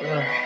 嗯。